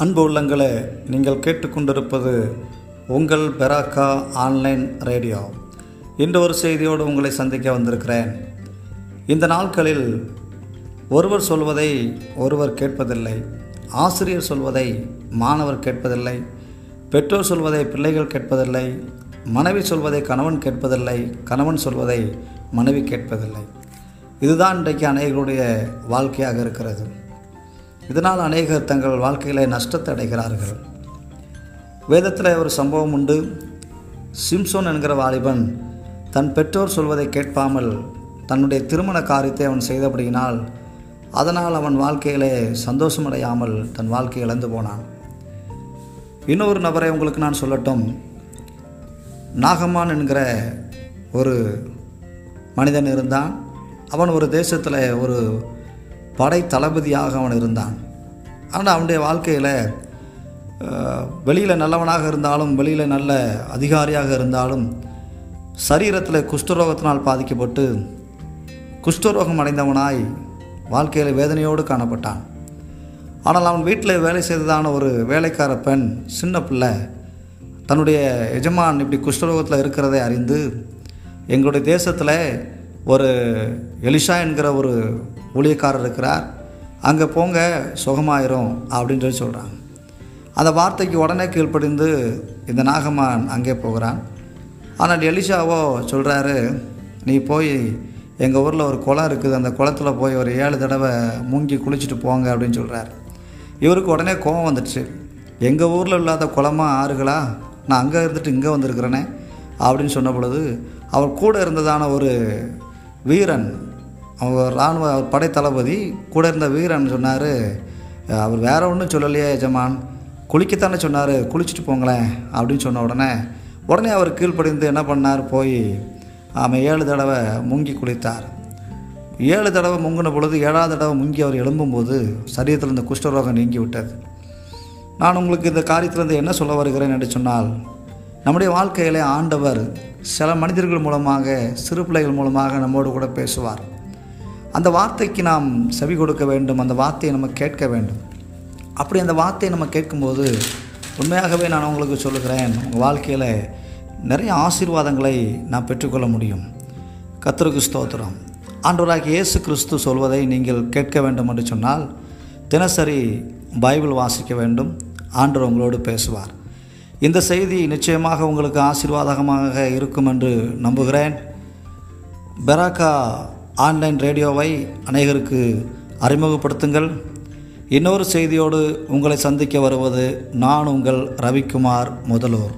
அன்பு உள்ளங்களே நீங்கள் கேட்டுக்கொண்டிருப்பது உங்கள் பெராக்கா ஆன்லைன் ரேடியோ. இன்று ஒரு செய்தியோடு உங்களை சந்திக்க வந்திருக்கிறேன். இந்த நாட்களில் ஒருவர் சொல்வதை ஒருவர் கேட்பதில்லை ஆசிரியர் சொல்வதை மாணவர் கேட்பதில்லை பெற்றோர் சொல்வதை பிள்ளைகள் கேட்பதில்லை மனைவி சொல்வதை கணவன் கேட்பதில்லை கணவன் சொல்வதை மனைவி கேட்பதில்லை. இதுதான் இன்றைக்கு அநேகருடைய வாழ்க்கையாக இருக்கிறது. இதனால் அநேகர் தங்கள் வாழ்க்கையிலே நஷ்டத்தை அடைகிறார்கள். வேதத்தில் ஒரு சம்பவம் உண்டு. சிம்சோன் என்கிற வாலிபன் தன் பெற்றோர் சொல்வதை கேட்பாமல் தன்னுடைய திருமண காரியத்தை அவன் செய்தபடியினால் அதனால் அவன் வாழ்க்கையிலே சந்தோஷமடையாமல் தன் வாழ்க்கை இழந்து போனான். இன்னொரு நபரை உங்களுக்கு நான் சொல்லட்டும். நாகமான் என்கிற ஒரு மனிதன் இருந்தான். அவன் ஒரு தேசத்தில் ஒரு படை தளபதியாக அவன் இருந்தான். ஆனால் அவனுடைய வாழ்க்கையில் வெளியில் நல்லவனாக இருந்தாலும் வெளியில் நல்ல அதிகாரியாக இருந்தாலும் சரீரத்தில் குஷ்டரோகத்தினால் பாதிக்கப்பட்டு குஷ்டரோகம் அடைந்தவனாய் வாழ்க்கையில் வேதனையோடு காணப்பட்டான். ஆனால் அவன் வீட்டில் வேலை செய்ததான ஒரு வேலைக்கார பெண் சின்ன பிள்ளை தன்னுடைய எஜமான் இப்படி குஷ்டரோகத்தில் இருக்கிறதை அறிந்து எங்களுடைய தேசத்தில் ஒரு எலிஷா என்கிற ஒரு ஊழியக்காரர் இருக்கிறார். அங்கே போங்க சுகமாயிரும் அப்படின்னு சொல்லி சொல்கிறாங்க அந்த வார்த்தைக்கு உடனே கீழ்ப்படிந்து இந்த நாகமான் அங்கே போகிறான். ஆனால் எலிஷாவோ சொல்கிறாரு நீ போய் எங்கள் ஊரில் ஒரு குளம் இருக்குது அந்த குளத்தில் போய் ஒரு ஏழு தடவை மூங்கி குளிச்சுட்டு போங்க அப்படின்னு சொல்கிறார் இவருக்கு உடனே கோபம் வந்துடுச்சு. எங்கள் ஊரில் இல்லாத குளமா ஆறுகளா? நான் அங்கே இருந்துட்டு இங்கே வந்திருக்கிறேனே அப்படின்னு சொன்ன பொழுது அவர் கூட இருந்ததான ஒரு வீரன் அவர் இராணுவ படை தளபதி கூட இருந்த வீரன் சொன்னார் அவர் வேற ஒன்றும் சொல்லலையே எஜமான். குளிக்கத்தானே சொன்னார். குளிச்சுட்டு போங்களேன் அப்படின்னு சொன்ன உடனே உடனே அவர் கீழ்ப்படிந்து என்ன பண்ணார்? போய் அவன் ஏழு தடவை முங்கி குளித்தார். ஏழு தடவை முங்கின பொழுது ஏழாவது தடவை முங்கி அவர் எழும்பும்போது சரீரத்தில் இந்த குஷ்டரோகம் நீங்கி விட்டது நான் உங்களுக்கு இந்த காரியத்திலிருந்து என்ன சொல்ல வருகிறேன்? என்று சொன்னால் நம்முடைய வாழ்க்கையிலே ஆண்டவர் சில மனிதர்கள் மூலமாக சிறு பிள்ளைகள் மூலமாக நம்மோடு கூட பேசுவார். அந்த வார்த்தைக்கு நாம் செவி கொடுக்க வேண்டும் அந்த வார்த்தையை நம்ம கேட்க வேண்டும். அப்படி அந்த வார்த்தையை நம்ம கேட்கும்போது உண்மையாகவே நான் உங்களுக்கு சொல்லுகிறேன் உங்கள் வாழ்க்கையில் நிறைய ஆசீர்வாதங்களை நான் பெற்றுக்கொள்ள முடியும். கத்திருக்கு ஸ்தோத்திரம். ஆண்டவராக இயேசு கிறிஸ்து சொல்வதை நீங்கள் கேட்க வேண்டும் என்று சொன்னால் தினசரி பைபிள் வாசிக்க வேண்டும். ஆண்டவர் உங்களோடு பேசுவார். இந்த செய்தி நிச்சயமாக உங்களுக்கு ஆசீர்வாதகமாக இருக்கும் என்று நம்புகிறேன். பெராக்கா ஆன்லைன் ரேடியோவை அநேகருக்கு அறிமுகப்படுத்துங்கள். இன்னொரு செய்தியோடு உங்களை சந்திக்க வருவது நான் உங்கள் ரவிக்குமார் முதல்வர்